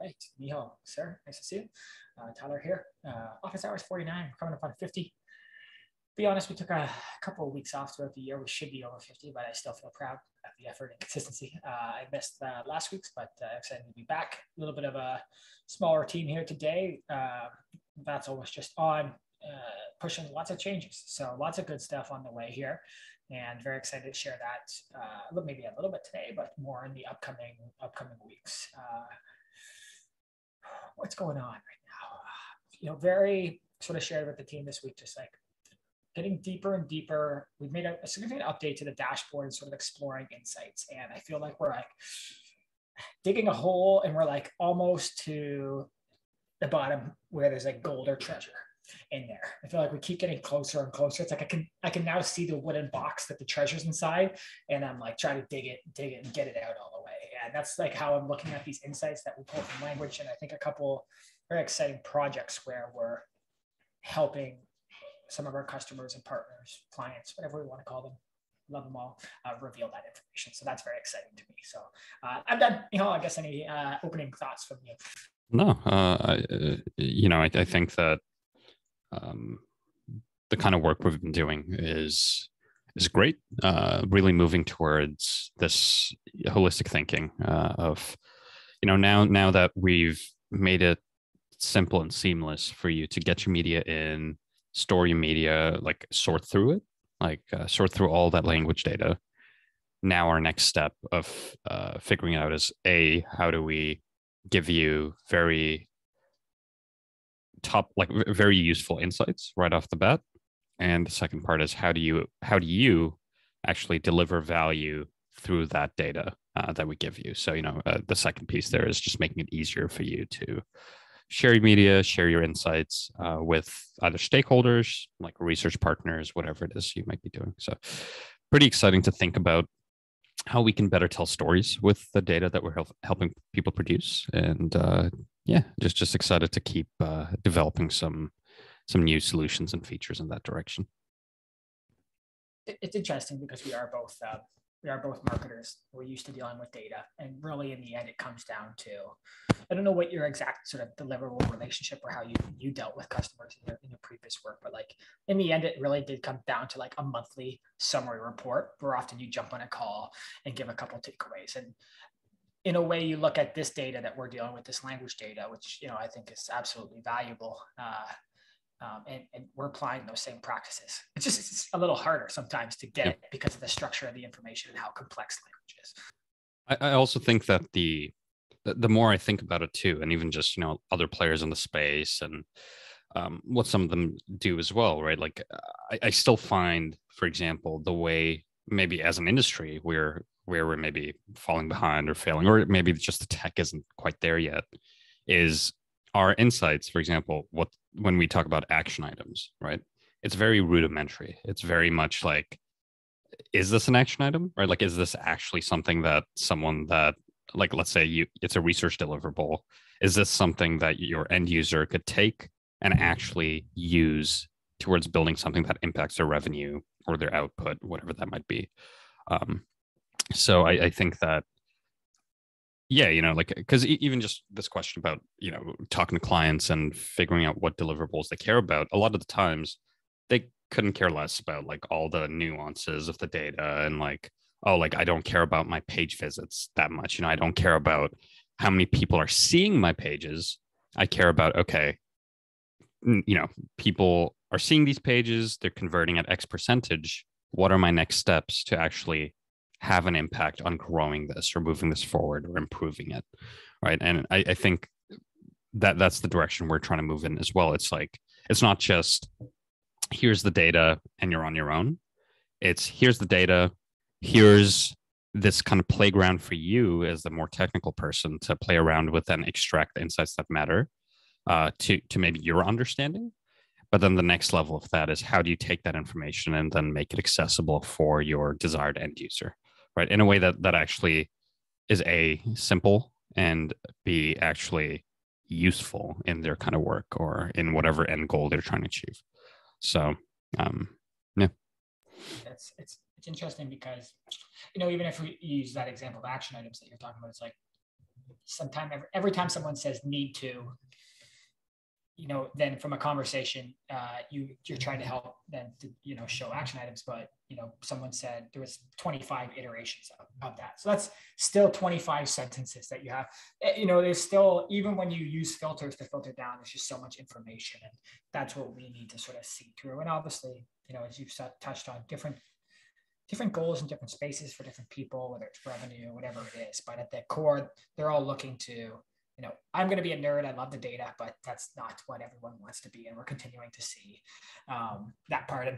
right. Miho, sir, nice to see you. Uh, Tyler here. Uh, office hours 49, coming up on 50. Be honest, we took a couple of weeks off throughout the year. We should be over 50, but I still feel proud of the effort and consistency. Uh, I missed last week's, but uh, excited to be back. A little bit of a smaller team here today. Uh, that's always just on, uh, pushing lots of changes. So lots of good stuff on the way here and very excited to share that uh, maybe a little bit today, but more in the upcoming upcoming weeks. Uh, what's going on right now? You know, very sort of shared with the team this week, just like getting deeper and deeper. We've made a, a significant update to the dashboard and sort of exploring insights, and I feel like we're like digging a hole, and we're like almost to the bottom where there's like gold or treasure in there. I feel like we keep getting closer and closer. It's like I can I can now see the wooden box that the treasure's inside, and I'm like trying to dig it, dig it, and get it out all. And that's like how I'm looking at these insights that we pull from language. And I think a couple very exciting projects where we're helping some of our customers and partners, clients, whatever we want to call them, love them all, uh, reveal that information. So that's very exciting to me. So uh, I'm done. You know, I guess any uh, opening thoughts from you? No, uh, I, uh, you know, I, I think that um, the kind of work we've been doing is is great. Uh, really moving towards this holistic thinking uh, of, you know, now now that we've made it simple and seamless for you to get your media in, store your media, like sort through it, like uh, sort through all that language data. Now our next step of uh, figuring out is a how do we give you very top like very useful insights right off the bat and the second part is how do you how do you actually deliver value through that data uh, that we give you? So you know uh, the second piece there is just making it easier for you to share your media share your insights uh, with other stakeholders like research partners whatever it is you might be doing. So pretty exciting to think about how we can better tell stories with the data that we're help, helping people produce. And uh, yeah, just just excited to keep uh, developing some some new solutions and features in that direction. It's interesting because we are both uh, we are both marketers. We're used to dealing with data, and really, in the end, it comes down to I don't know what your exact sort of deliverable relationship or how you you dealt with customers in your, in your previous work, but like in the end, it really did come down to like a monthly summary report where often you jump on a call and give a couple takeaways. And in a way, you look at this data that we're dealing with, this language data, which you know I think is absolutely valuable, uh, um, and, and, we're applying those same practices. It's just it's a little harder sometimes to get it because of the structure of the information and how complex language is. I, I also think that the the more I think about it too, and even just you know other players in the space and um, what some of them do as well, right? Like I, I still find, for example, the way maybe as an industry we're where we're maybe falling behind or failing, or maybe just the tech isn't quite there yet, is our insights, for example, what when we talk about action items, right? It's very rudimentary. It's very much like, is this an action item? Right? Like, is this actually something that someone that like let's say you it's a research deliverable is this something that your end user could take and actually use towards building something that impacts their revenue or their output whatever that might be um, so I, I think that yeah you know like because even just this question about you know talking to clients and figuring out what deliverables they care about a lot of the times they couldn't care less about like all the nuances of the data and like oh like i don't care about my page visits that much. You know i don't care about how many people are seeing my pages. I care about okay you know people are seeing these pages they're converting at x percentage. What are my next steps to actually have an impact on growing this or moving this forward or improving it right? And I, I, think that that's the direction we're trying to move in as well. It's like it's not just here's the data and you're on your own. It's here's the data. Here's this kind of playground for you as the more technical person to play around with and extract the insights that matter uh, to to maybe your understanding. But then the next level of that is how do you take that information and then make it accessible for your desired end user right? In a way that that actually is a simple and be actually useful in their kind of work or in whatever end goal they're trying to achieve. So um yeah. It's it's it's interesting because you know even if we use that example of action items that you're talking about it's like sometime every, every time someone says need to, you know, then from a conversation, uh, you you're trying to help them to you know show action items, but you know, someone said there was 25 iterations of, of that, so that's still 25 sentences that you have. Eh, you know, there's still even when you use filters to filter down, there's just so much information, and that's what we need to sort of see through. And obviously, you know, as you've touched on, different different goals in different spaces for different people, whether it's revenue, whatever it is. But at the core, they're all looking to you know, I'm going to be a nerd. I love the data, but that's not what everyone wants to be. And we're continuing to see um, that part of.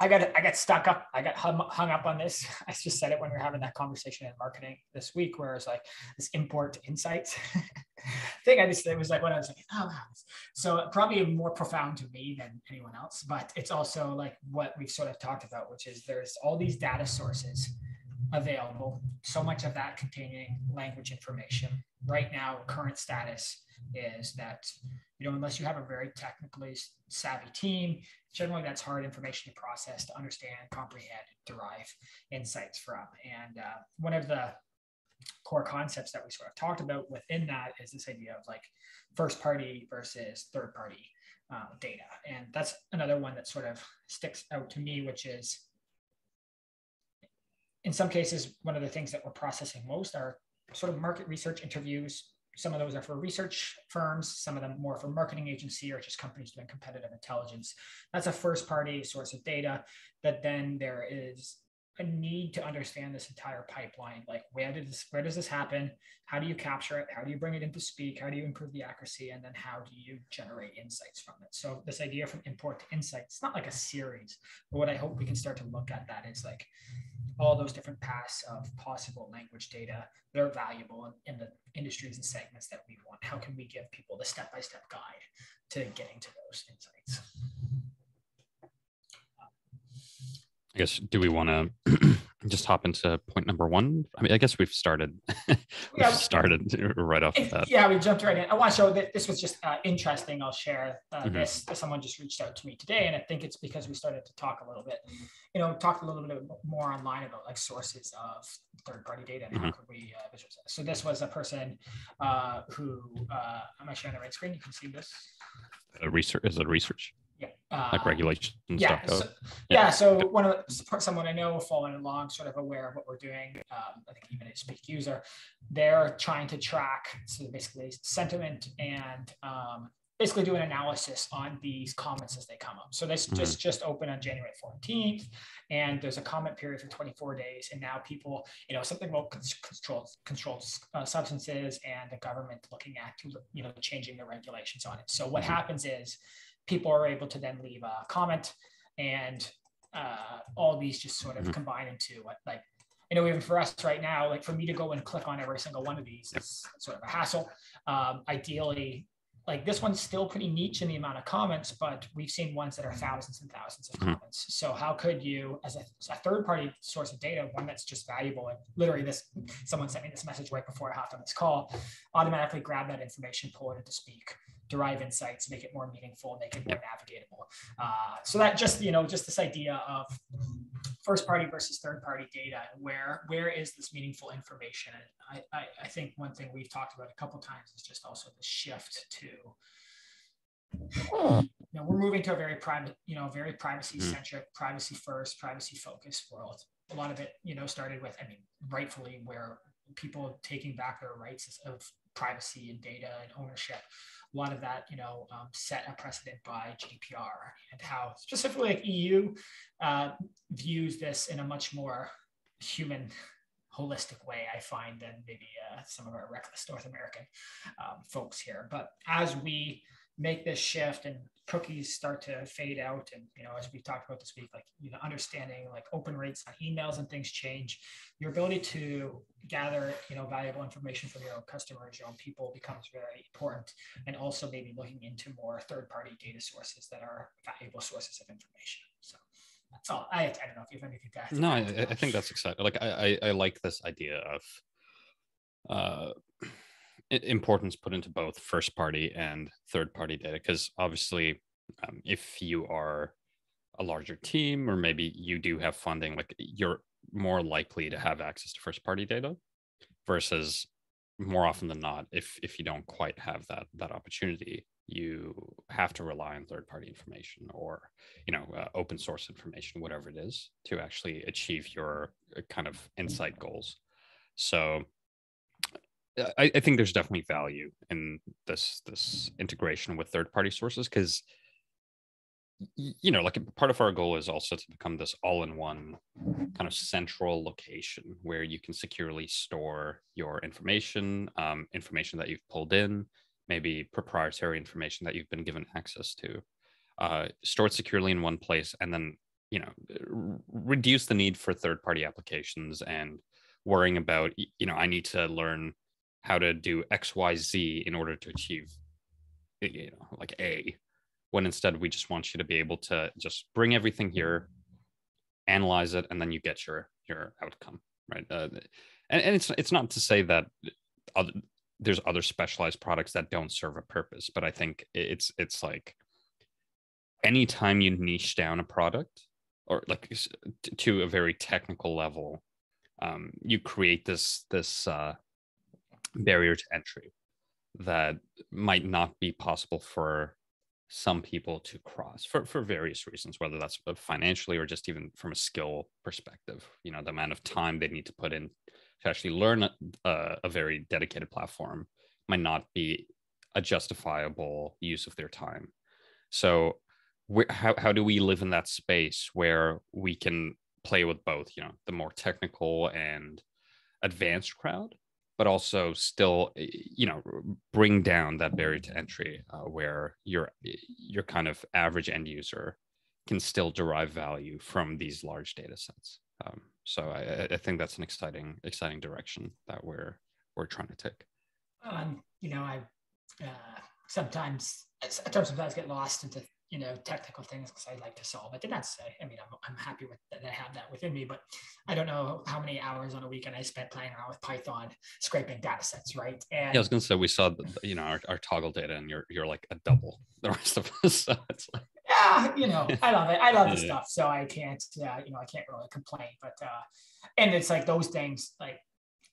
I got I got stuck up. I got hung, hung up on this. I just said it when we were having that conversation in marketing this week, where it's like this import insights thing. I just it was like when I was like, oh, so probably more profound to me than anyone else. But it's also like what we've sort of talked about, which is there's all these data sources available. So much of that containing language information. Right now, current status is that you know unless you have a very technically savvy team, generally that's hard information to process, to understand, comprehend, derive insights from. And uh, one of the core concepts that we sort of talked about within that is this idea of like first party versus third party uh, data. And that's another one that sort of sticks out to me, which is in some cases, one of the things that we're processing most are sort of market research interviews. Some of those are for research firms, some of them more for marketing agency or just companies doing competitive intelligence. That's a first party source of data that then there is a need to understand this entire pipeline. Like where did this, where does this happen? How do you capture it? How do you bring it into speak? How do you improve the accuracy? And then how do you generate insights from it? So this idea from import to insight, it's not like a series, but what I hope we can start to look at that is like all those different paths of possible language data that are valuable in, in the industries and segments that we want. How can we give people the step-by-step guide to getting to those insights? I guess do we want to just hop into point number one? I mean, I guess we've started. we've yeah, started right off that. Yeah, we jumped right in. I want to show that this was just uh, interesting. I'll share uh, mm-hmm. this. Someone just reached out to me today, and I think it's because we started to talk a little bit. You know, talked a little bit more online about like sources of third-party data and mm-hmm. how could we uh, visualize. So this was a person uh, who uh, am I sharing the right screen? You can see this. A research is it research? Yeah. Uh, like regulations. Yeah. So, yeah. yeah. So one of the, someone I know following along, sort of aware of what we're doing. Um, I think even a speak user, they're trying to track so basically sentiment and um, basically do an analysis on these comments as they come up. So this mm-hmm. just just opened on January 14th, and there's a comment period for 24 days. And now people, you know, something about controlled controlled uh, substances and the government looking at you know changing the regulations on it. So what mm-hmm. happens is people are able to then leave a comment and uh, all these just sort of mm-hmm. combine into what like you know even for us right now like for me to go and click on every single one of these is sort of a hassle um, ideally like this one's still pretty niche in the amount of comments, but we've seen ones that are thousands and thousands of mm-hmm. comments. So how could you, as a, a, third party source of data, one that's just valuable, and literally this, someone sent me this message right before I hopped on this call, automatically grab that information, pull it into speak, derive insights, make it more meaningful, make it more navigatable. Uh, so that just, you know, just this idea of first party versus third party data and where where is this meaningful information and I, I, I think one thing we've talked about a couple times is just also the shift to you know we're moving to a very private you know very privacy centric mm. privacy first privacy focused world a lot of it you know started with i mean rightfully where people taking back their rights of privacy and data and ownership a lot of that, you know, um, set a precedent by GDPR and how specifically like EU uh, views this in a much more human holistic way, I find, than maybe uh, some of our reckless North American um, folks here. But as we make this shift and cookies start to fade out. And you know as we talked about this week like you know understanding like open rates on emails and things change. Your ability to gather you know valuable information from your own customers your own people becomes very important. And also maybe looking into more third party data sources that are valuable sources of information. So that's all. I, I don't know if you have anything to add no I, I think that's exciting. Like I, I i like this idea of uh importance put into both first party and third party data because obviously um, if you are a larger team or maybe you do have funding like you're more likely to have access to first party data versus more often than not, if if you don't quite have that that opportunity, you have to rely on third party information or you know uh, open source information, whatever it is, to actually achieve your uh, kind of insight goals. So I, I think there's definitely value in this this integration with third party sources because you know, like part of our goal is also to become this all-in-one kind of central location where you can securely store your information, um, information that you've pulled in, maybe proprietary information that you've been given access to, uh, store it securely in one place, and then you know r- reduce the need for third-party applications and worrying about you know I need to learn how to do X, Y, Z in order to achieve you know like A when instead we just want you to be able to just bring everything here analyze it and then you get your your outcome right? Uh, and, and it's it's not to say that other, there's other specialized products that don't serve a purpose but i think it's it's like anytime you niche down a product or like to a very technical level um, you create this this uh, barrier to entry that might not be possible for some people to cross for, for various reasons, whether that's financially or just even from a skill perspective. You know, the amount of time they need to put in to actually learn a, a very dedicated platform might not be a justifiable use of their time. So, how, how do we live in that space where we can play with both, you know, the more technical and advanced crowd, but also still eh, you know bring down that barrier to entry uh, where your eh, your kind of average end user can still derive value from these large data sets. Um, so I, I, think that's an exciting exciting direction that we're we're trying to take. Um, you know i uh, sometimes sometimes get lost into you know technical things because I like to solve. I did not say. I mean, I'm, I'm happy with that I have that within me, but I don't know how many hours on a weekend I spent playing around with Python, scraping data sets, right? And yeah, I was gonna say we saw the, you know our, our Toggl data, and you're you're like a double the rest of us. So it's like yeah, you know, I love it. I love the stuff, so I can't, uh, you know, I can't really complain. But uh, and it's like those things, like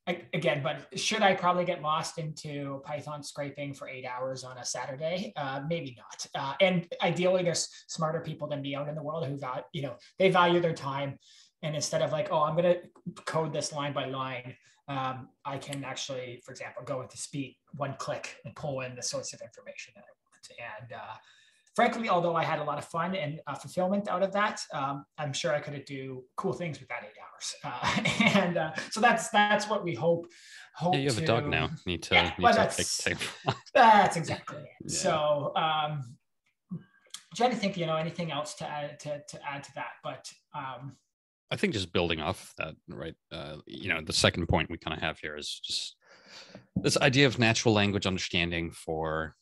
again, but should I probably get lost into Python scraping for eight hours on a Saturday? Uh, maybe not. Uh, and ideally, there's smarter people than me out in the world who value, you know, they value their time. And instead of like, oh, I'm going to code this line by line, um, I can actually, for example, go into Speak, one click, and pull in the source of information that I want. And uh, frankly, although I had a lot of fun and uh, fulfillment out of that, um, I'm sure I could do cool things with that eight hours. Uh, and uh, so that's that's what we hope. hope yeah, you have to, a dog now. Need to. Yeah, need well, to that's, take, take... that's exactly it. Yeah. So. Um, trying to think, you know, anything else to add to, to add to that, but um, I think just building off that, right? Uh, you know, the second point we kind of have here is just this idea of natural language understanding for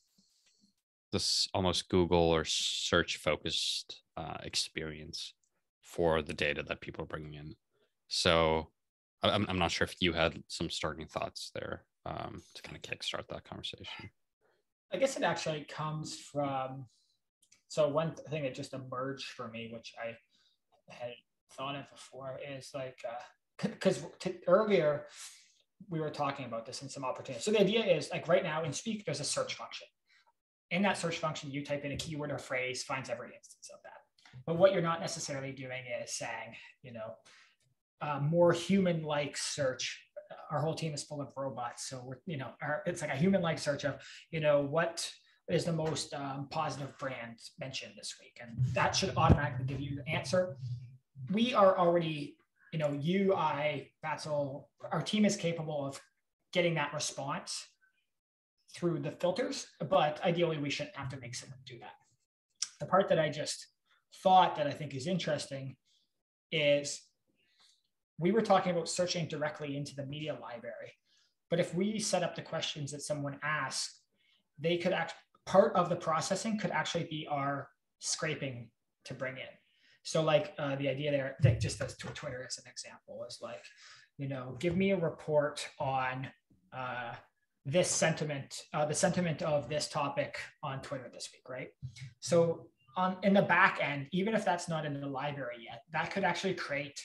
this almost Google or search focused uh, experience for the data that people are bringing in. So I'm, I'm not sure if you had some starting thoughts there um, to kind of kickstart that conversation. I guess it actually comes from so one thing that just emerged for me, which I had thought of before, is like because uh, earlier we were talking about this and some opportunities. So the idea is like right now in Speak, there's a search function in that search function, you type in a keyword or phrase, finds every instance of that. But what you're not necessarily doing is saying, you know, uh, more human-like search. Our whole team is full of robots, so we're, you know, our, it's like a human-like search of, you know, what is the most um, positive brand mentioned this week, and that should automatically give you the answer. We are already, you know, you, I, that's all. our team is capable of getting that response through the filters, but ideally we shouldn't have to make someone do that. The part that I just thought that I think is interesting is we were talking about searching directly into the media library. But if we set up the questions that someone asks, they could act part of the processing could actually be our scraping to bring in. So like uh, the idea there, like just as Twitter as an example, is like, you know, give me a report on uh, this sentiment, uh, the sentiment of this topic on Twitter this week, right? So on in the back end, even if that's not in the library yet, that could actually create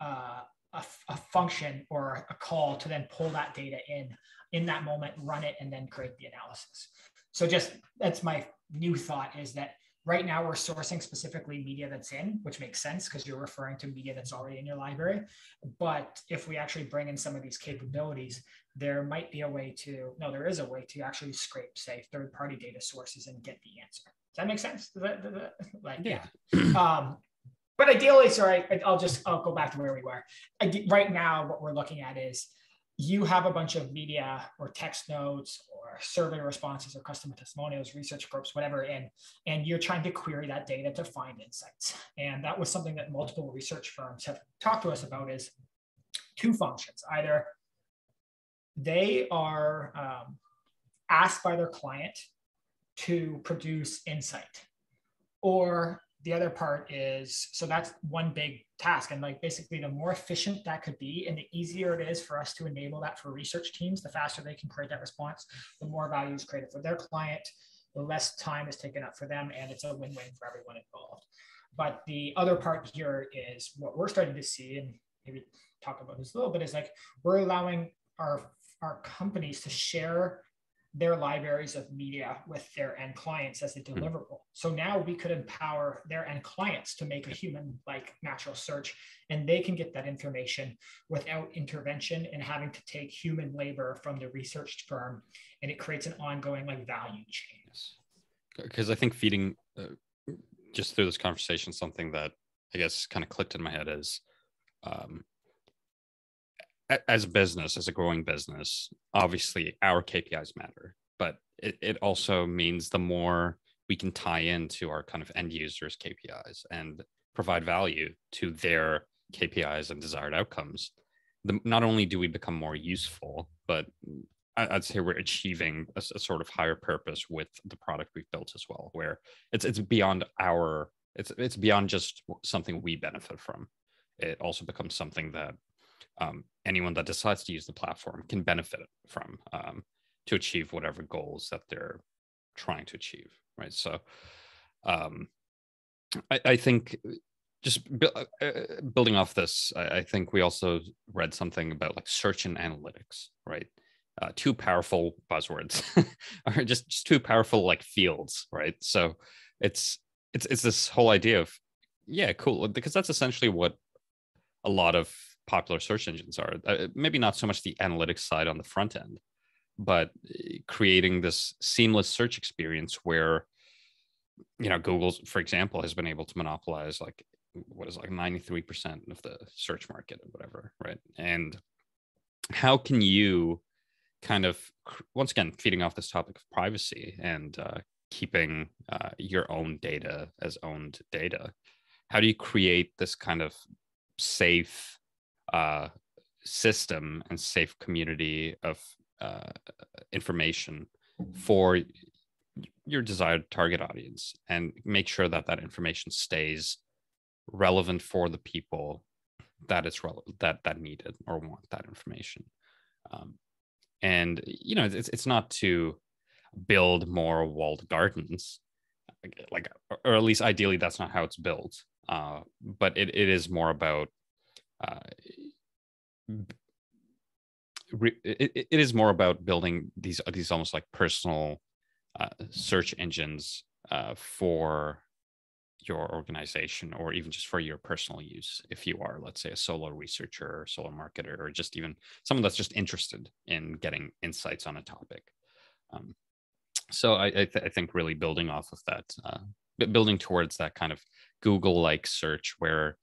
uh, a, a, function or a call to then pull that data in in that moment, run it, and then create the analysis. So just that's my new thought is that right now we're sourcing specifically media that's in, which makes sense because you're referring to media that's already in your library. But if we actually bring in some of these capabilities, there might be a way to, no, there is a way to actually scrape, say, third party data sources and get the answer. Does that make sense? Does that, does that, like, yeah. um, but ideally, sorry, I'll just, I'll go back to where we were. I, right now, what we're looking at is you have a bunch of media or text notes or survey responses or customer testimonials, research groups, whatever, and, and you're trying to query that data to find insights. And that was something that multiple research firms have talked to us about is two functions. Either they are um, asked by their client to produce insight, or the other part is so that's one big task. And like basically the more efficient that could be and the easier it is for us to enable that for research teams the faster they can create that response the more value is created for their client the less time is taken up for them and it's a win-win for everyone involved. But the other part here is what we're starting to see and maybe talk about this a little bit is like we're allowing our our companies to share their libraries of media with their end clients as a hmm. deliverable. So now we could empower their end clients to make a human like natural search and they can get that information without intervention and having to take human labor from the research firm. And it creates an ongoing like value chain. Because I think feeding uh, just through this conversation, something that I guess kind of clicked in my head is um, as a business, as a growing business, obviously our KPIs matter, but it, it also means the more we can tie into our kind of end users' KPIs and provide value to their KPIs and desired outcomes, the, not only do we become more useful, but I'd say we're achieving a, a, sort of higher purpose with the product we've built as well, where it's it's beyond our it's it's beyond just something we benefit from. It also becomes something that um, anyone that decides to use the platform can benefit from um, to achieve whatever goals that they're trying to achieve right? So um, I, I, think just bu- uh, uh, building off this I, I, think we also read something about like search and analytics right? Uh, two powerful buzzwords or just, just two powerful like fields right? So it's it's it's this whole idea of yeah cool because that's essentially what a lot of popular search engines are. Uh, maybe not so much the analytics side on the front end, but eh, creating this seamless search experience where, you know, Google, for example, has been able to monopolize like what is like 93% of the search market or whatever, right? And how can you kind of, once again, feeding off this topic of privacy and uh, keeping uh, your own data as owned data, how do you create this kind of safe uh, system and safe community of uh, information for your desired target audience and make sure that that information stays relevant for the people that it's that that needed or want that information. Um, and you know it's, it's not to build more walled gardens like or at least ideally that's not how it's built. Uh, but it, it is more about uh, it, it is more about building these these almost like personal uh, search engines uh, for your organization or even just for your personal use. If you are let's say a solo researcher or solo marketer or just even someone that's just interested in getting insights on a topic. Um, so I, I, th- I, think really building off of that uh, building towards that kind of google like search where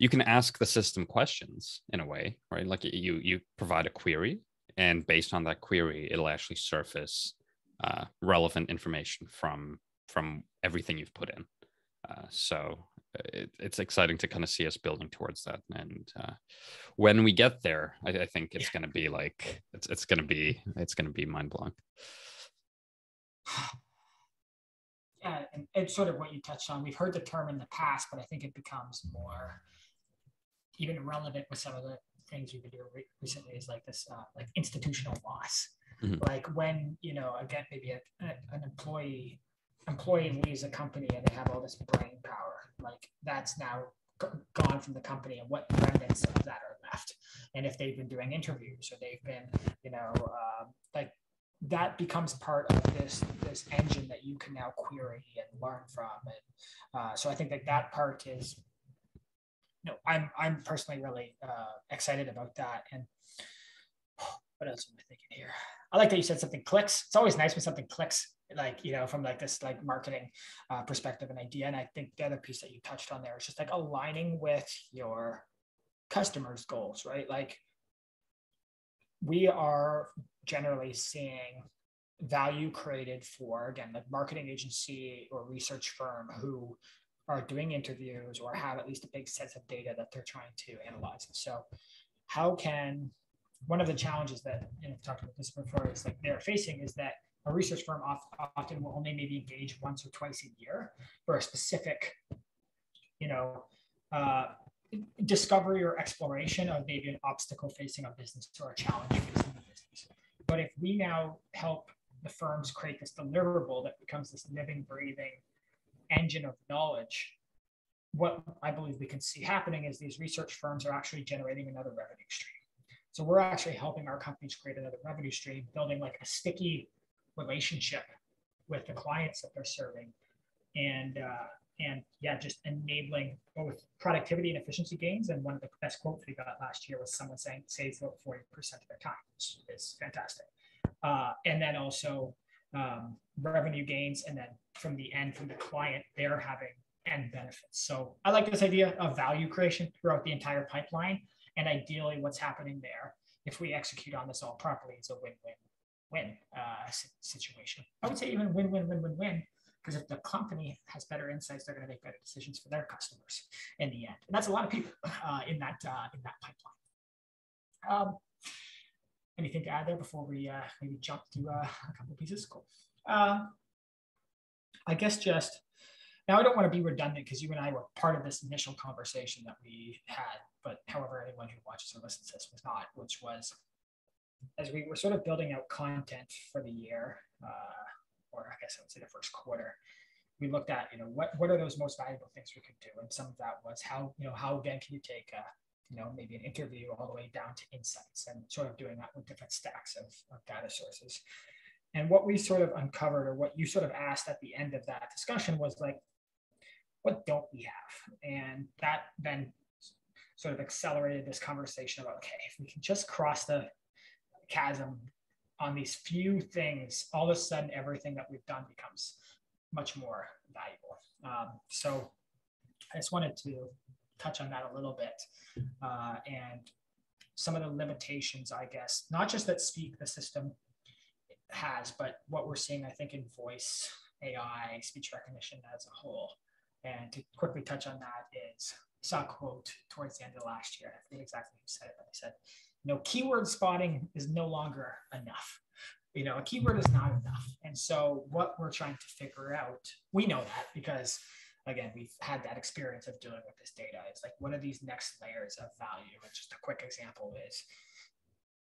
you can ask the system questions in a way, right? Like you you provide a query, and based on that query, it'll actually surface uh, relevant information from from everything you've put in. Uh, so it, it's exciting to kind of see us building towards that. And uh, when we get there, I, I think it's going to be like it's it's going to be it's going to be mind blowing. Yeah, and it's sort of what you touched on. We've heard the term in the past, but I think it becomes more even relevant with some of the things we've been doing re- recently is like this uh, like institutional loss. Mm-hmm. like when you know again maybe a, a, an employee employee leaves a company and they have all this brain power like that's now g- gone from the company and what remnants of that are left. And if they've been doing interviews or they've been you know uh, like that becomes part of this this engine that you can now query and learn from. And uh, so i think that that part is know i'm i'm personally really uh, excited about that. And what else am i thinking here? I like that you said something clicks. It's always nice when something clicks like you know from like this like marketing uh, perspective and idea. And i think the other piece that you touched on there is just like aligning with your customers goals right? Like we are generally seeing value created for again like marketing agency or research firm who are doing interviews or have at least a big set of data that they're trying to analyze. So how can one of the challenges that you know, I've talked about this before is like they're facing is that a research firm often will only maybe engage once or twice a year for a specific you know uh, discovery or exploration of maybe an obstacle facing a business or a challenge facing a business. But if we now help the firms create this deliverable that becomes this living, breathing engine of knowledge, what I believe we can see happening is these research firms are actually generating another revenue stream. So we're actually helping our companies create another revenue stream, building like a sticky relationship with the clients that they're serving, and uh, and yeah, just enabling both productivity and efficiency gains. And one of the best quotes we got last year was someone saying saves about 40% of their time, which is fantastic. Uh, and then also um, revenue gains. And then from the end, from the client, they're having end benefits. So I like this idea of value creation throughout the entire pipeline. And ideally, what's happening there, if we execute on this all properly, is a win-win win uh, situation. I would say even win, win, win, win, win because if the company has better insights, they're going to make better decisions for their customers in the end. And that's a lot of people uh, in that uh, in that pipeline. Um, anything to add there before we uh, maybe jump to uh, a couple pieces? Cool. Uh, I guess just now I don't want to be redundant because you and I were part of this initial conversation that we had, but however, anyone who watches or listens to this was not, which was as we were sort of building out content for the year. Uh, or I guess I would say the first quarter, we looked at, you know, what, what are those most valuable things we could do? And some of that was how, you know, how again can you take a, you know, maybe an interview all the way down to insights and sort of doing that with different stacks of, of data sources. And what we sort of uncovered or what you sort of asked at the end of that discussion was like, what don't we have? And that then sort of accelerated this conversation about, okay, if we can just cross the chasm on these few things, all of a sudden everything that we've done becomes much more valuable. Um, so I just wanted to touch on that a little bit uh, and some of the limitations, I guess, not just that Speak the system has, but what we're seeing, I think, in voice AI, speech recognition as a whole. And to quickly touch on that is saw a quote towards the end of last year. I forget exactly who said it, but I said, you know, keyword spotting is no longer enough. You know, a keyword is not enough. And so what we're trying to figure out, we know that because again, we've had that experience of dealing with this data. It's like, what are these next layers of value? And just a quick example is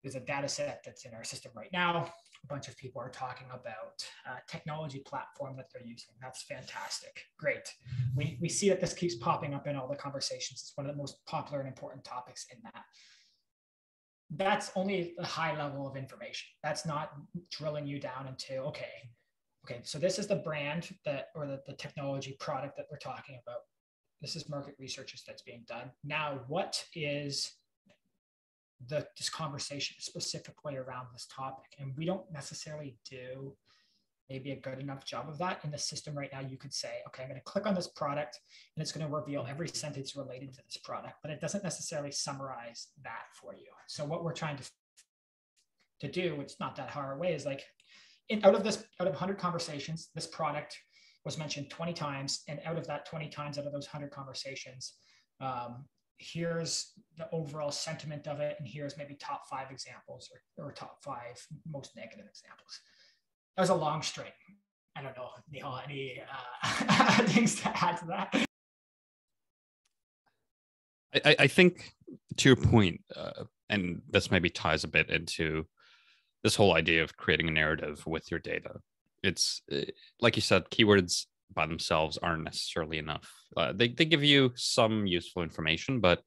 there's a data set that's in our system right now. A bunch of people are talking about a technology platform that they're using. That's fantastic. Great. We, we see that this keeps popping up in all the conversations. It's one of the most popular and important topics in that that's only a high level of information. That's not drilling you down into, okay, okay, so this is the brand that, or the, the technology product that we're talking about. This is market research that's being done. Now, what is the, this conversation specifically around this topic? And we don't necessarily do maybe a good enough job of that in the system right now you could say okay i'm going to click on this product and it's going to reveal every sentence related to this product but it doesn't necessarily summarize that for you so what we're trying to to do it's not that far away is like in, out of this out of 100 conversations this product was mentioned 20 times and out of that 20 times out of those 100 conversations um, here's the overall sentiment of it and here's maybe top five examples or, or top five most negative examples that was a long string. I don't know, Neil, any uh, things to add to that? I, I think to your point, uh, and this maybe ties a bit into this whole idea of creating a narrative with your data. It's uh, like you said, keywords by themselves aren't necessarily enough. Uh, they, they give you some useful information, but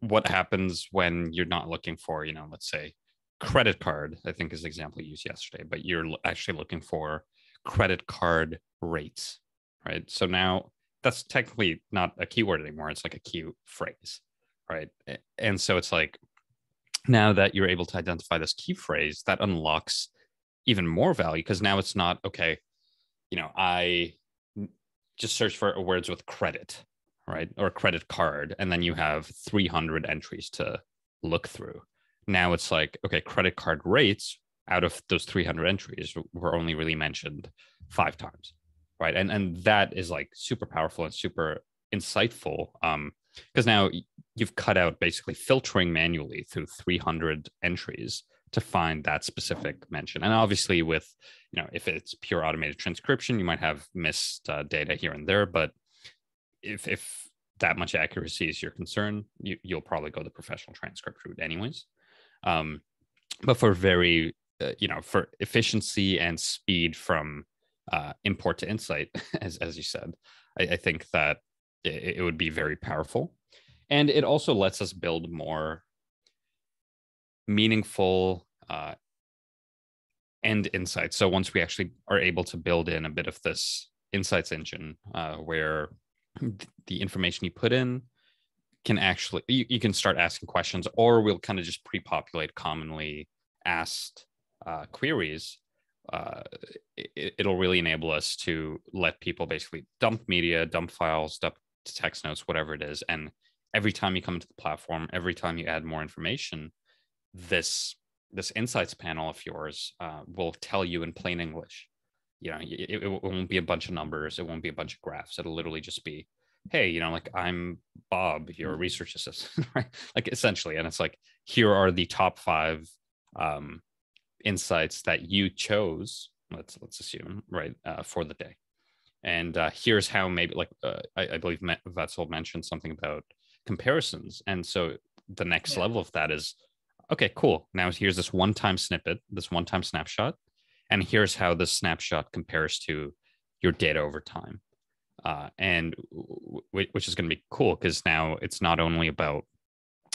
what happens when you're not looking for, you know, let's say credit card, I think is the example you used yesterday, but you're actually looking for credit card rates, right? So now that's technically not a keyword anymore. It's like a key phrase, right? And so it's like now that you're able to identify this key phrase, that unlocks even more value because now it's not okay. You know, I just search for words with credit, right, or credit card, and then you have 300 entries to look through. Now it's like okay, credit card rates out of those 300 entries were only really mentioned five times right and and that is like super powerful and super insightful um because now you've cut out basically filtering manually through 300 entries to find that specific mention. And obviously with you know if it's pure automated transcription you might have missed uh, data here and there but if if that much accuracy is your concern you, you'll probably go the professional transcript route anyways. Um, but for very uh, you know for efficiency and speed from uh, import to insight, as as you said, I, I think that it, it, would be very powerful, and it also lets us build more meaningful uh, end insights. So once we actually are able to build in a bit of this insights engine, uh, where the information you put in can actually you, you can start asking questions, or we'll kind of just pre-populate commonly asked uh, queries uh, it, will really enable us to let people basically dump media, dump files, dump text notes, whatever it is. And every time you come into the platform, every time you add more information, this this insights panel of yours uh, will tell you in plain English. You know, it, it won't be a bunch of numbers. It won't be a bunch of graphs. It'll literally just be, hey, you know, like I'm Bob, your research assistant, right? Like essentially, and it's like here are the top five um, insights that you chose let's let's assume right uh, for the day and uh, here's how maybe like uh, I, I, believe Wetzel mentioned something about comparisons and so the next yeah. level of that is okay cool. Now here's this one time snippet this one time snapshot and here's how this snapshot compares to your data over time. Uh, and w- which is going to be cool because now it's not only about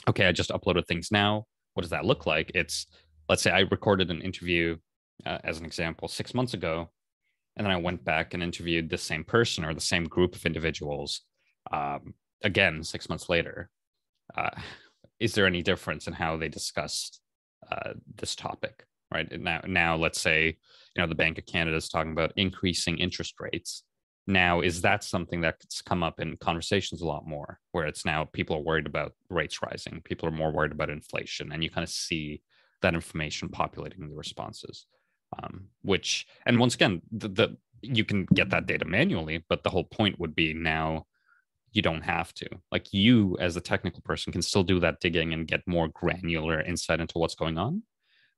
okay i just uploaded things now what does that look like? It's let's say I recorded an interview uh, as an example six months ago, and then I went back and interviewed the same person or the same group of individuals um, again six months later. Uh, is there any difference in how they discussed uh, this topic? Right now, now let's say you know the Bank of Canada is talking about increasing interest rates. Now, is that something that's come up in conversations a lot more, where it's now people are worried about rates rising, people are more worried about inflation, and you kind of see that information populating the responses um, which and once again the, the you can get that data manually but the whole point would be now you don't have to like you as a technical person can still do that digging and get more granular insight into what's going on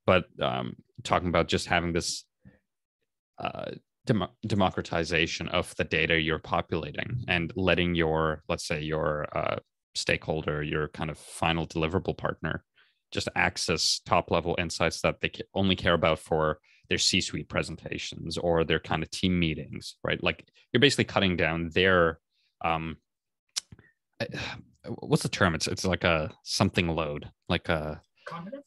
but um, talking about just having this uh, dem- democratization of the data you're populating and letting your let's say your uh, stakeholder your kind of final deliverable partner just access top level insights that they only care about for their C suite presentations or their kind of team meetings, right? Like you're basically cutting down their, um, what's the term? It's it's like a something load, like a cognitive.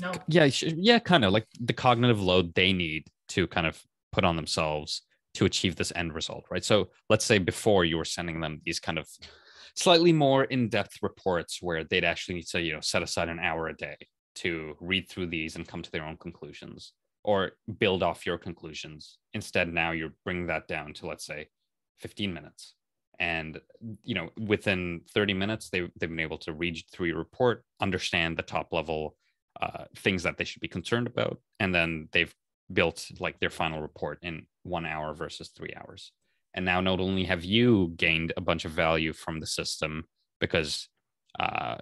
No. Yeah, yeah, kind of like the cognitive load they need to kind of put on themselves to achieve this end result, right? So let's say before you were sending them these kind of slightly more in-depth reports where they'd actually need to you know set aside an hour a day to read through these and come to their own conclusions or build off your conclusions instead now you're bringing that down to let's say 15 minutes and you know within 30 minutes they, they've been able to read through your report understand the top level uh, things that they should be concerned about and then they've built like their final report in one hour versus three hours. And now not only have you gained a bunch of value from the system because uh,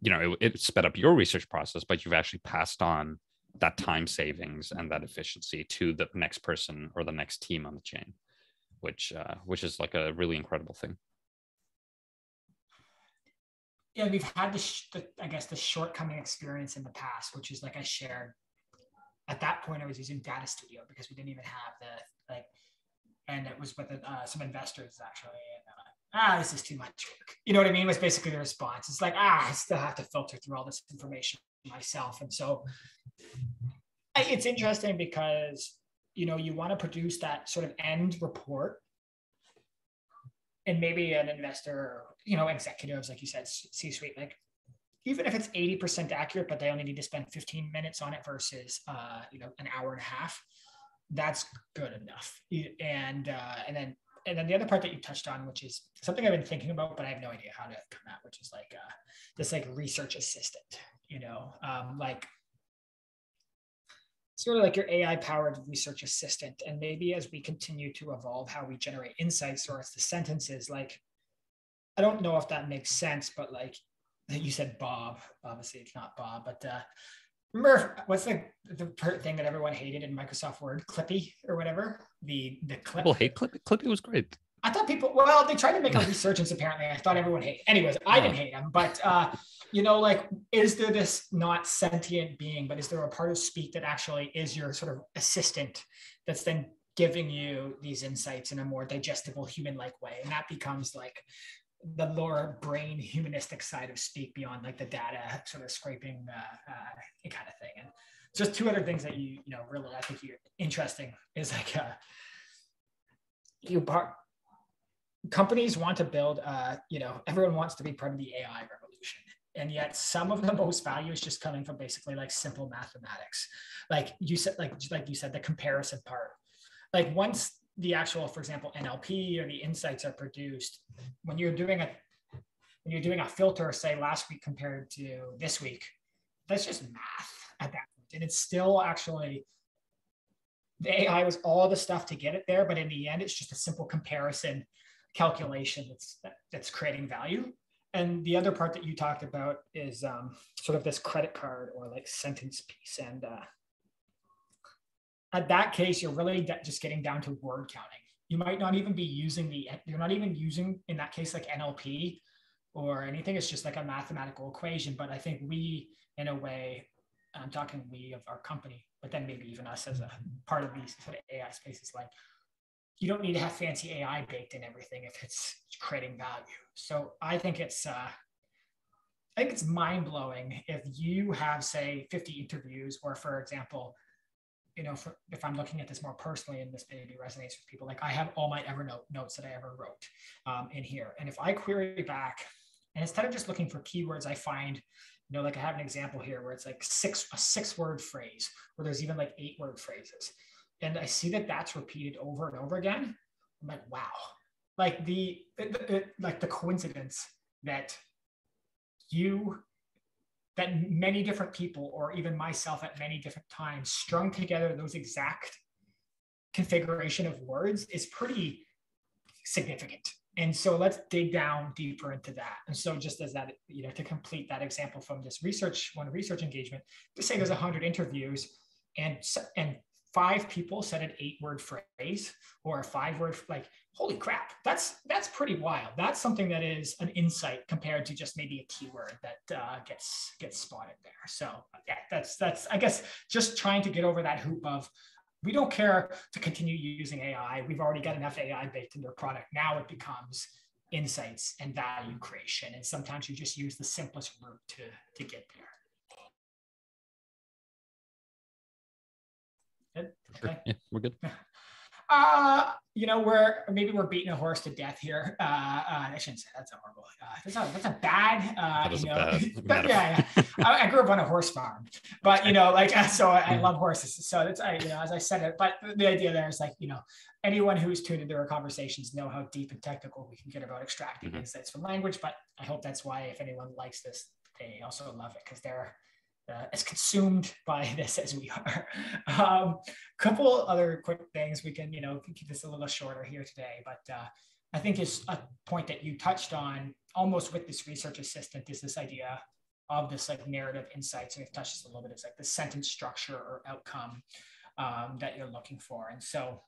you know it, it sped up your research process but you've actually passed on that time savings and that efficiency to the next person or the next team on the chain which uh, which is like a really incredible thing yeah we've had this the, i guess the shortcoming experience in the past which is like i shared at that point i was using data studio because we didn't even have the like and it was with uh, some investors actually. Ah, this is too much work. You know what I mean? Was basically the response. It's like, ah, I still have to filter through all this information myself. And so it's interesting because, you know, you want to produce that sort of end report and maybe an investor, you know, executives, like you said, C-suite, like even if it's 80% accurate, but they only need to spend 15 minutes on it versus, uh, you know, an hour and a half, that's good enough. And, uh, and then, and then the other part that you touched on, which is something I've been thinking about, but I have no idea how to come at, which is like, uh, this like research assistant, you know, um, like sort of like your AI powered research assistant. And maybe as we continue to evolve how we generate insights or the sentences, like, I don't know if that makes sense, but like you said, Bob, obviously it's not Bob, but uh, remember what's the the thing that everyone hated in Microsoft Word, Clippy or whatever? The the clip. People hate Clippy. Clippy was great. I thought people, well, they tried to make a resurgence apparently. I thought everyone hated. Anyways, I didn't hate him, but uh, you know, like, is there this not sentient being, but is there a part of Speak that actually is your sort of assistant that's then giving you these insights in a more digestible human-like way? And that becomes like the lower brain humanistic side of Speak beyond like the data sort of scraping uh, uh, kind of thing. And just two other things that you, you know, really I think you're interesting is like uh, you part companies want to build, uh, you know, everyone wants to be part of the AI revolution. And yet some of the most value is just coming from basically like simple mathematics. Like you said, like, like you said, the comparison part. Like once the actual, for example, NLP or the insights are produced, when you're doing a when you're doing a filter, say last week compared to this week, that's just math at that point. And it's still actually the AI was all the stuff to get it there, but in the end, it's just a simple comparison calculation that's that's creating value. And the other part that you talked about is um, sort of this credit card or like sentence piece. And uh, at that case, you're really just getting down to word counting. You might not even be using the, you're not even using in that case like NLP or anything. It's just like a mathematical equation. But I think we, in a way, I'm talking we of our company, but then maybe even us as a part of these sort of AI spaces, like you don't need to have fancy AI baked in everything if it's creating value. So I think it's uh, I think it's mind blowing if you have say 50 interviews, or for example, you know, for, if I'm looking at this more personally, and this maybe resonates with people, like I have all my Evernote notes that I ever wrote um, in here, and if I query back, and instead of just looking for keywords, I find you know, like I have an example here where it's like six a six word phrase, where there's even like eight word phrases and I see that that's repeated over and over again, I'm like, wow, like the, like the coincidence that you that many different people or even myself at many different times strung together those exact configuration of words is pretty significant. And so let's dig down deeper into that. And so just as that you know to complete that example from this research one research engagement to say there's 100 interviews and and five people said an eight word phrase or a five word like holy crap that's that's pretty wild. That's something that is an insight compared to just maybe a keyword that uh, gets gets spotted there. So yeah that's that's i guess just trying to get over that hoop of we don't care to continue using ai we've already got enough ai baked into our product. Now it becomes insights and value creation. And sometimes you just use the simplest route to to get there Good. Okay. Yeah, we're good. Uh, you know, we're maybe we're beating a horse to death here. Uh, uh I shouldn't say that's a horrible. Uh, that's a that's a bad. Uh, that you know, bad but yeah, yeah. I, I, grew up on a horse farm, but you know, like so, I, I love horses. So that's I, you know, as I said it. But the idea there is like, you know, anyone who's tuned into our conversations know how deep and technical we can get about extracting mm-hmm. insights from language. But I hope that's why if anyone likes this, they also love it because they're uh, as consumed by this as we are. A um, couple other quick things we can, you know, keep this a little shorter here today, but uh, I think is a point that you touched on almost with this research assistant is this idea of this like narrative insights. And we've touched this a little bit. It's like the sentence structure or outcome um, that you're looking for. And so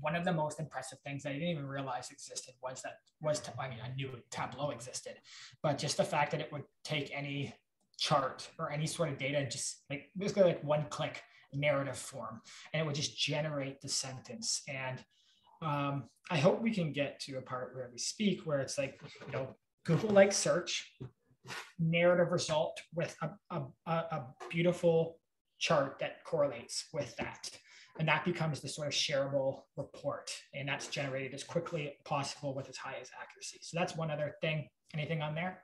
one of the most impressive things that I didn't even realize existed was that was I mean I knew Tableau existed, but just the fact that it would take any chart or any sort of data, just like basically like one click narrative form, and it would just generate the sentence. And um, I hope we can get to a part where we speak where it's like, you know, Google like search, narrative result with a, a, a beautiful chart that correlates with that. And that becomes the sort of shareable report. And that's generated as quickly as possible with as high as accuracy. So that's one other thing. Anything on there?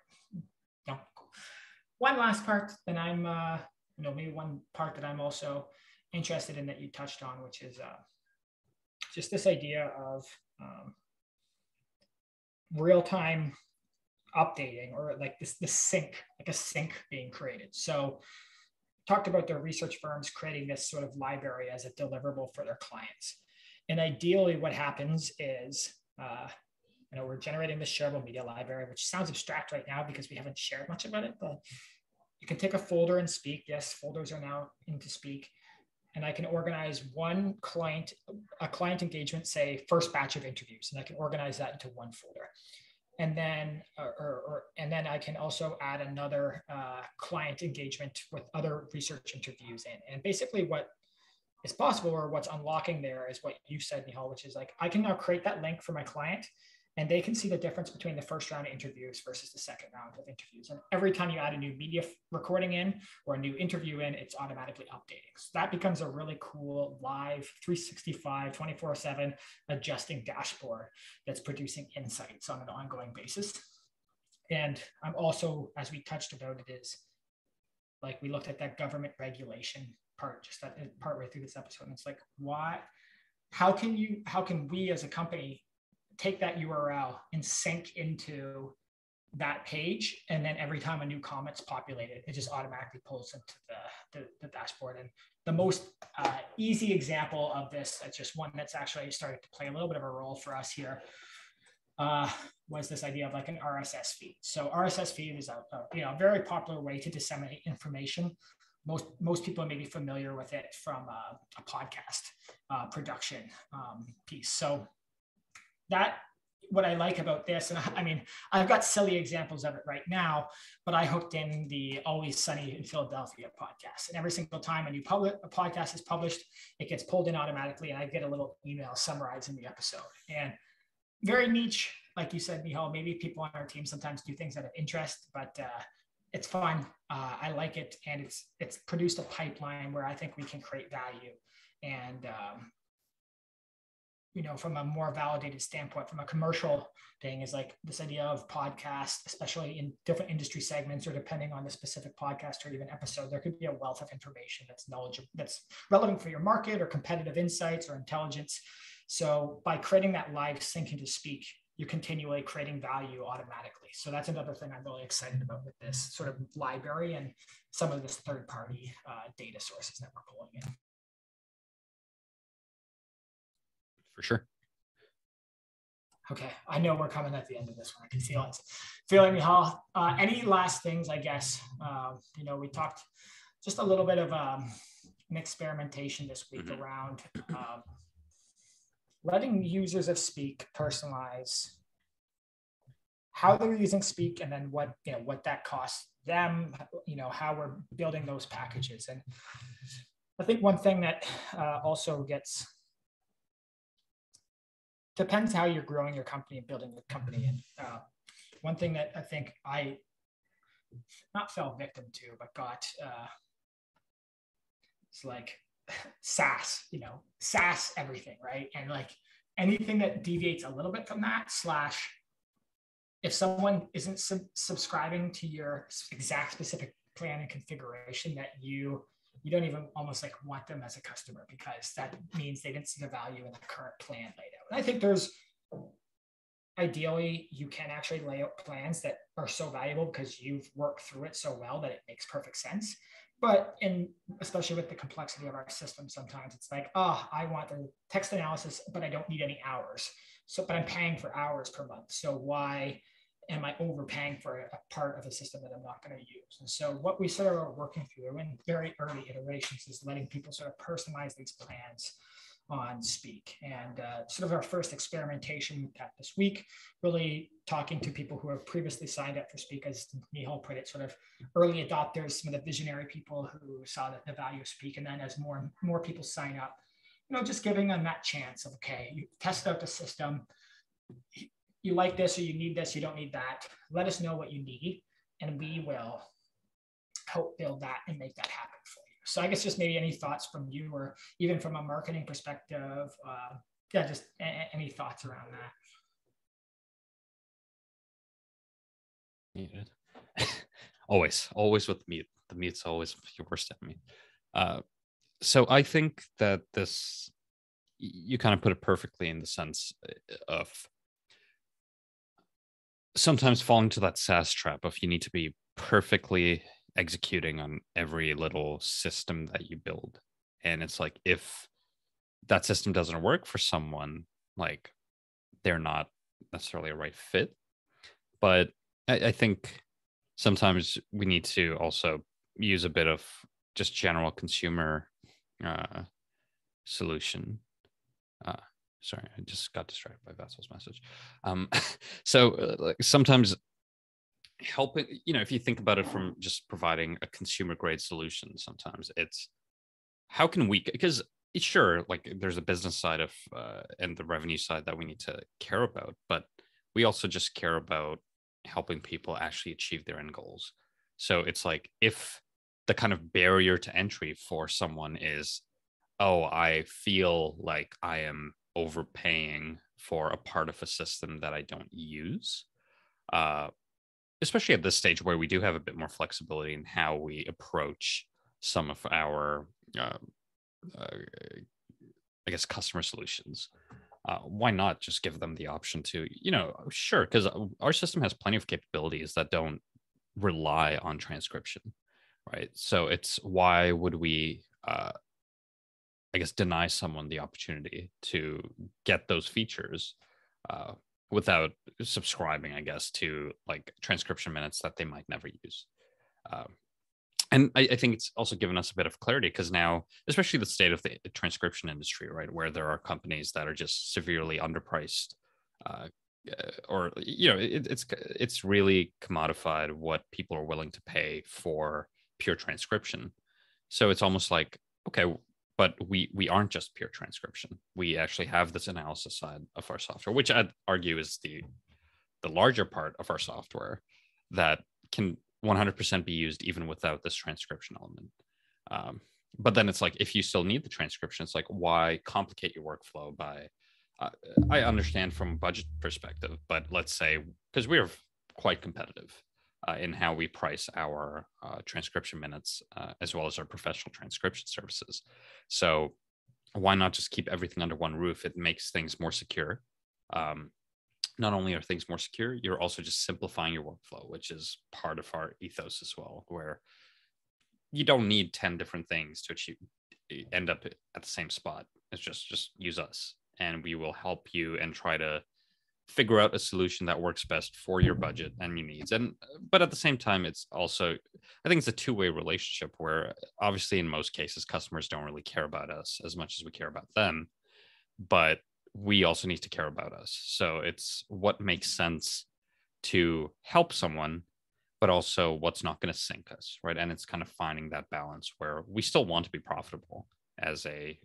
No. One last part that I'm, uh, you know, maybe one part that I'm also interested in that you touched on, which is uh, just this idea of um, real time updating or like this, this sync, like a sync being created. So talked about their research firms creating this sort of library as a deliverable for their clients. And ideally what happens is, uh, you know, we're generating this shareable media library, which sounds abstract right now because we haven't shared much about it, but you can take a folder and speak. Yes, folders are now into speak and I can organize one client, a client engagement, say first batch of interviews, and I can organize that into one folder. And then, or, or and then I can also add another uh, client engagement with other research interviews in. And basically, what is possible or what's unlocking there is what you said, Nihal, which is like I can now create that link for my client and they can see the difference between the first round of interviews versus the second round of interviews. And every time you add a new media recording in or a new interview in, it's automatically updating. So that becomes a really cool live 365, 24 7 adjusting dashboard that's producing insights on an ongoing basis. And I'm also, as we touched about it, is like we looked at that government regulation part, just that uh, part way through this episode. And it's like, why? How can you, how can we as a company take that URL and sync into that page. And then every time a new comment's populated, it just automatically pulls into the, the, the dashboard. And the most uh, easy example of this, that's just one that's actually started to play a little bit of a role for us here, uh, was this idea of like an RSS feed. So RSS feed is a, a you know, very popular way to disseminate information. Most, most people may be familiar with it from a, a podcast uh, production um, piece. So that what I like about this, and I mean, I've got silly examples of it right now, but I hooked in the Always Sunny in Philadelphia podcast. And every single time a new public a podcast is published, it gets pulled in automatically, and I get a little email summarizing the episode. And very niche, like you said, Nihal. Maybe people on our team sometimes do things out of interest, but uh, it's fun. Uh, I like it, and it's it's produced a pipeline where I think we can create value. And um, you know, from a more validated standpoint, from a commercial thing, is like this idea of podcast, especially in different industry segments or depending on the specific podcast or even episode, there could be a wealth of information that's knowledgeable, that's relevant for your market or competitive insights or intelligence. So by creating that live sync into speak, you're continually creating value automatically. So that's another thing I'm really excited about with this sort of library and some of this third party uh, data sources that we're pulling in. For sure. Okay, I know we're coming at the end of this one. I can feel it. Feeling Nihal. Uh, any last things? I guess uh, you know we talked just a little bit of um, an experimentation this week mm-hmm. around um, letting users of Speak personalize how they're using Speak and then what you know what that costs them. You know how we're building those packages and. I think one thing that uh, also gets depends how you're growing your company and building the company. And uh, one thing that I think I not fell victim to, but got uh, it's like SaaS, you know, SaaS everything, right? And like anything that deviates a little bit from that, slash, if someone isn't sub- subscribing to your exact specific plan and configuration that you you don't even almost like want them as a customer because that means they didn't see the value in the current plan laid out. And I think there's ideally you can actually lay out plans that are so valuable because you've worked through it so well that it makes perfect sense. But in especially with the complexity of our system, sometimes it's like, oh, I want the text analysis, but I don't need any hours. So, but I'm paying for hours per month. So why am I overpaying for a part of a system that I'm not going to use? And so what we sort of are working through in very early iterations is letting people sort of personalize these plans on Speak. And uh, sort of our first experimentation with that this week, really talking to people who have previously signed up for Speak, as Nihal put it, sort of early adopters, some of the visionary people who saw the, the value of Speak. And then as more and more people sign up, you know, just giving them that chance of, okay, you test out the system. You like this or you need this, you don't need that. Let us know what you need, and we will help build that and make that happen for you. So I guess just maybe any thoughts from you, or even from a marketing perspective. Uh, yeah, just a- any thoughts around that. Muted. always, always with meat. The meat's always your worst enemy. Uh, so I think that this you kind of put it perfectly in the sense uh, of sometimes falling to that SaaS trap of you need to be perfectly executing on every little system that you build. And it's like if that system doesn't work for someone, like they're not necessarily a right fit. But I, I think sometimes we need to also use a bit of just general consumer uh, solution. Uh, sorry, I just got distracted by Vassal's message. Um, so uh, like sometimes helping, you know, if you think about it from just providing a consumer grade solution, sometimes it's how can we because it's sure like there's a business side of uh, and the revenue side that we need to care about but we also just care about helping people actually achieve their end goals. So it's like if the kind of barrier to entry for someone is oh i feel like i am overpaying for a part of a system that i don't use uh, especially at this stage where we do have a bit more flexibility in how we approach some of our uh, uh, i guess customer solutions uh, why not just give them the option to you know sure because our system has plenty of capabilities that don't rely on transcription right? So it's why would we uh, i guess deny someone the opportunity to get those features uh, without subscribing i guess to like transcription minutes that they might never use um, and I, I, think it's also given us a bit of clarity because now especially the state of the transcription industry right where there are companies that are just severely underpriced uh, uh, or you know it, it's it's really commodified what people are willing to pay for pure transcription. So it's almost like, okay, but we we aren't just pure transcription. We actually have this analysis side of our software, which I'd argue is the the larger part of our software that can 100% be used even without this transcription element. Um, but then it's like if you still need the transcription, it's like why complicate your workflow by uh, I understand from a budget perspective, but let's say because we're quite competitive uh, in how we price our uh, transcription minutes uh, as well as our professional transcription services. So why not just keep everything under one roof? It makes things more secure. Um, not only are things more secure, you're also just simplifying your workflow, which is part of our ethos as well, where you don't need 10 different things to achieve end up at the same spot. It's just just use us and we will help you and try to figure out a solution that works best for your budget and your needs. And but at the same time it's also i think it's a two-way relationship where obviously in most cases customers don't really care about us as much as we care about them but we also need to care about us. So it's what makes sense to help someone but also what's not going to sink us right? And it's kind of finding that balance where we still want to be profitable as a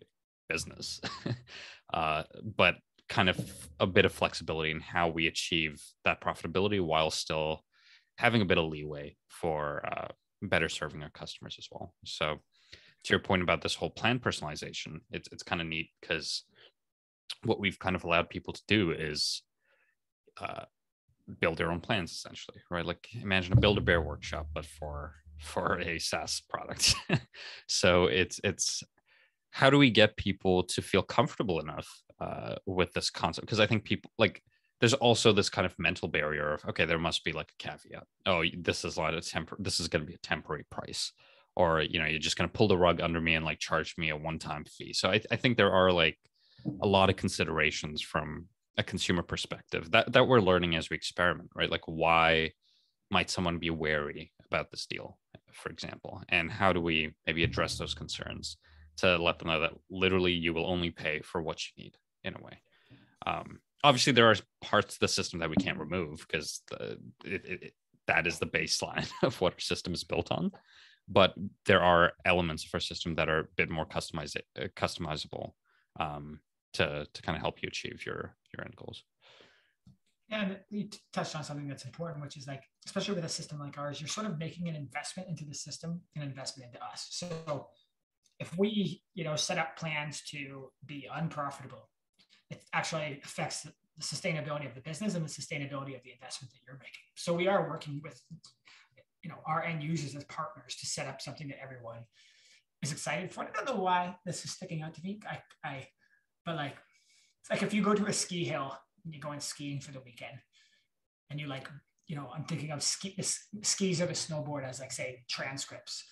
business uh, but kind of a bit of flexibility in how we achieve that profitability while still having a bit of leeway for uh, better serving our customers as well. So, to your point about this whole plan personalization, it's it's kind of neat because what we've kind of allowed people to do is uh, build their own plans essentially, right? Like imagine a build a bear workshop, but for for a SaaS product. so it's it's how do we get people to feel comfortable enough uh, with this concept because I think people like there's also this kind of mental barrier of okay, there must be like a caveat. Oh, this is like a temper. This is going to be a temporary price, or you know, you're just going to pull the rug under me and like charge me a one-time fee. So I, I think there are like a lot of considerations from a consumer perspective that that we're learning as we experiment, right? Like why might someone be wary about this deal, for example, and how do we maybe address those concerns to let them know that literally you will only pay for what you need in a way. Um, obviously, there are parts of the system that we can't remove because that is the baseline of what our system is built on. But there are elements of our system that are a bit more uh, customizable um, to to kind of help you achieve your your end goals. And you touched on something that's important, which is like, especially with a system like ours, you're sort of making an investment into the system, an investment into us. So if we, you know, set up plans to be unprofitable, it actually affects the sustainability of the business and the sustainability of the investment that you're making. So we are working with, you know, our end users as partners to set up something that everyone is excited for. I don't know why this is sticking out to me. I, I, but like, it's like if you go to a ski hill and you're going skiing for the weekend, and you like, you know, I'm thinking of ski, skis or the snowboard as like say transcripts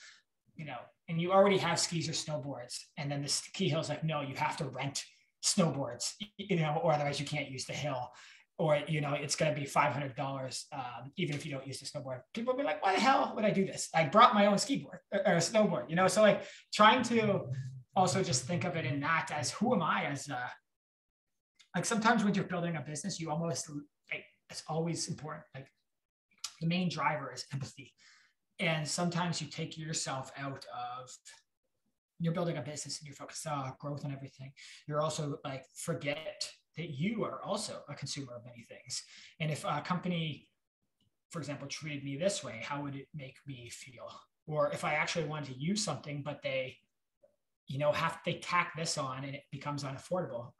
you know, and you already have skis or snowboards, and then the ski hill's like, no, you have to rent snowboards, you know, or otherwise you can't use the hill. Or you know, it's going to be five hundred dollars, um, even if you don't use the snowboard. People will be like, "Why the hell would I do this? I brought my own ski board or, or snowboard." You know, so like trying to also just think of it in that as who am I as a like sometimes when you're building a business, you almost like it's always important. Like the main driver is empathy and sometimes you take yourself out of you're building a business and you're focused on growth and everything. You're also like forget that you are also a consumer of many things. And if a company for example treated me this way how would it make me feel? Or if i actually wanted to use something but they you know have they tack this on and it becomes unaffordable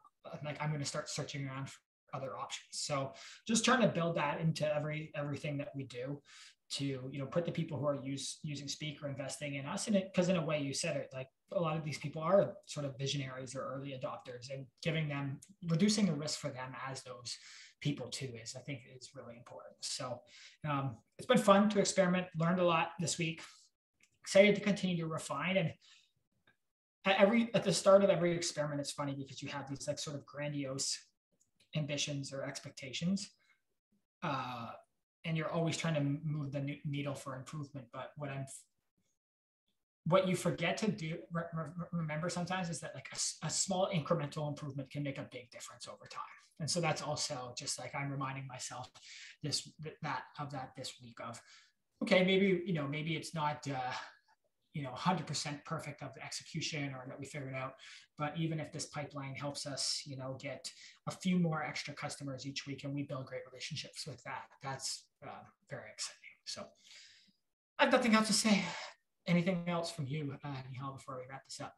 like i'm going to start searching around other options. So just trying to build that into every everything that we do to you know put the people who are use, using speak or investing in us in it because in a way you said it like a lot of these people are sort of visionaries or early adopters and giving them reducing the risk for them as those people too is i think is really important. So um, it's been fun to experiment learned a lot this week. Excited to continue to refine and at every at the start of every experiment it's funny because you have these like sort of grandiose ambitions or expectations uh, and you're always trying to move the needle for improvement. But what I'm, what you forget to do, re- remember sometimes is that like a, a, small incremental improvement can make a big difference over time. And so that's also just like I'm reminding myself this that of that this week of, okay, maybe you know maybe it's not. Uh, you know 100% perfect of the execution or that we figured out. But even if this pipeline helps us you know get a few more extra customers each week and we build great relationships with that that's uh, very exciting. So i have nothing else to say. Anything else from you uh, Nihal, before we wrap this up?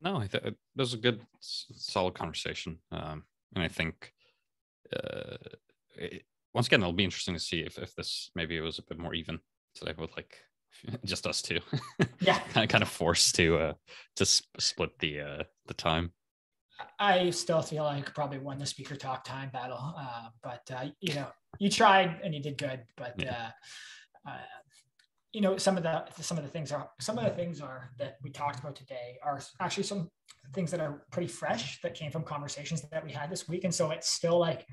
No i think it was a good solid conversation. Um, and i think uh, it, once again it'll be interesting to see if, if this maybe it was a bit more even today with like just us two. Yeah, kind of forced to uh to sp- split the uh the time. I still feel like I probably won the speaker talk time battle, uh, but uh, you know you tried and you did good. But yeah. uh, uh, you know some of the some of the things are some of the things are that we talked about today are actually some things that are pretty fresh that came from conversations that we had this week, and so it's still like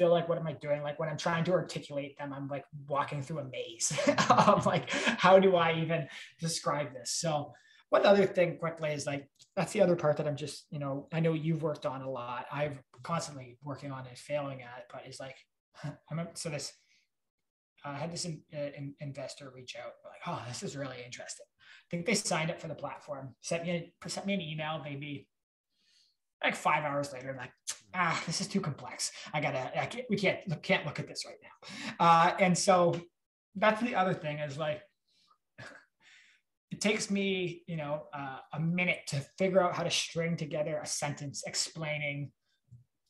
feel like what am I doing? Like when I'm trying to articulate them, I'm like walking through a maze. Like, how do I even describe this? So one other thing quickly is like that's the other part that I'm just, you know, I know you've worked on a lot. I've constantly working on it, failing at but it's like I'm so this I had this in, uh, in, investor reach out like, oh, this is really interesting. I think they signed up for the platform, sent me a, sent me an email maybe like five hours later, like, ah, this is too complex. I gotta, I can't, we can't, can't look at this right now. Uh, and so that's the other thing is like, it takes me, you know, uh, a minute to figure out how to string together a sentence explaining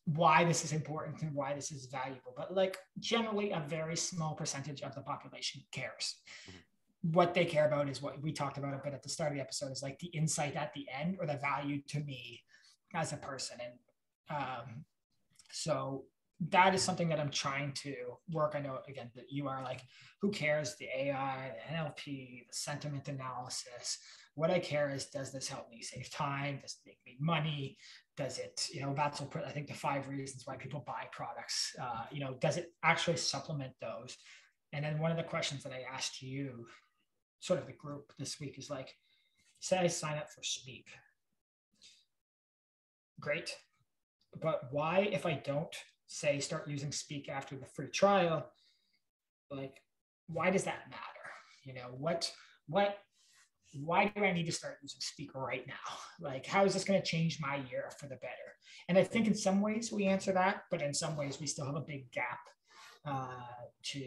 why this is important and why this is valuable. But like generally, a very small percentage of the population cares. Mm-hmm. What they care about is what we talked about a bit at the start of the episode is like the insight at the end or the value to me as a person. And um, so that is something that I'm trying to work. I know again that you are like, who cares? The AI, the NLP, the sentiment analysis. What I care is, does this help me save time? Does it make me money? Does it, you know, that's what I think the five reasons why people buy products. Uh, you know, does it actually supplement those? And then one of the questions that I asked you, sort of the group this week, is like, say I sign up for Speak, great. But why, if I don't say start using Speak after the free trial, like, why does that matter? You know, what, what, why do I need to start using Speak right now? Like, how is this going to change my year for the better? And I think in some ways we answer that, but in some ways we still have a big gap uh, to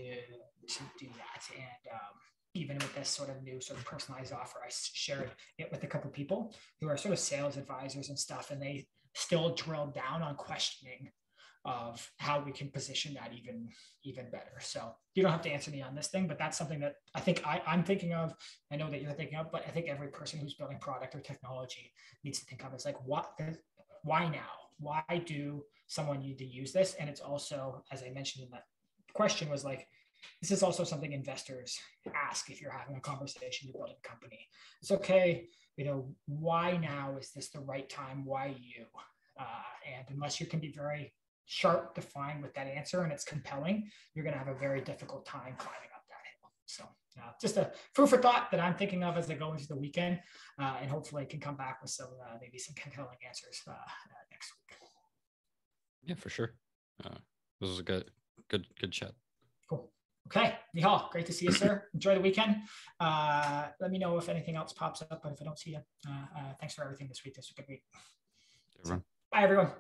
to do that. And um, even with this sort of new sort of personalized offer, I shared it with a couple people who are sort of sales advisors and stuff, and they still drill down on questioning of how we can position that even even better. So you don't have to answer me on this thing, but that's something that I think I, I'm thinking of. I know that you're thinking of, but I think every person who's building product or technology needs to think of is like what why now? Why do someone need to use this? And it's also, as I mentioned in that question, was like this is also something investors ask if you're having a conversation, you're building a company. It's okay, you know, why now is this the right time? Why you? Uh, and unless you can be very sharp, defined with that answer and it's compelling, you're going to have a very difficult time climbing up that hill. So, uh, just a food for thought that I'm thinking of as I go into the weekend, uh, and hopefully I can come back with some uh, maybe some compelling answers uh, uh, next week. Yeah, for sure. Uh, this was a good, good, good chat. Cool. Okay, Nihal, great to see you, sir. Enjoy the weekend. Uh, let me know if anything else pops up, but if I don't see you, uh, uh, thanks for everything this week. This was a good week. Everyone. Bye, everyone.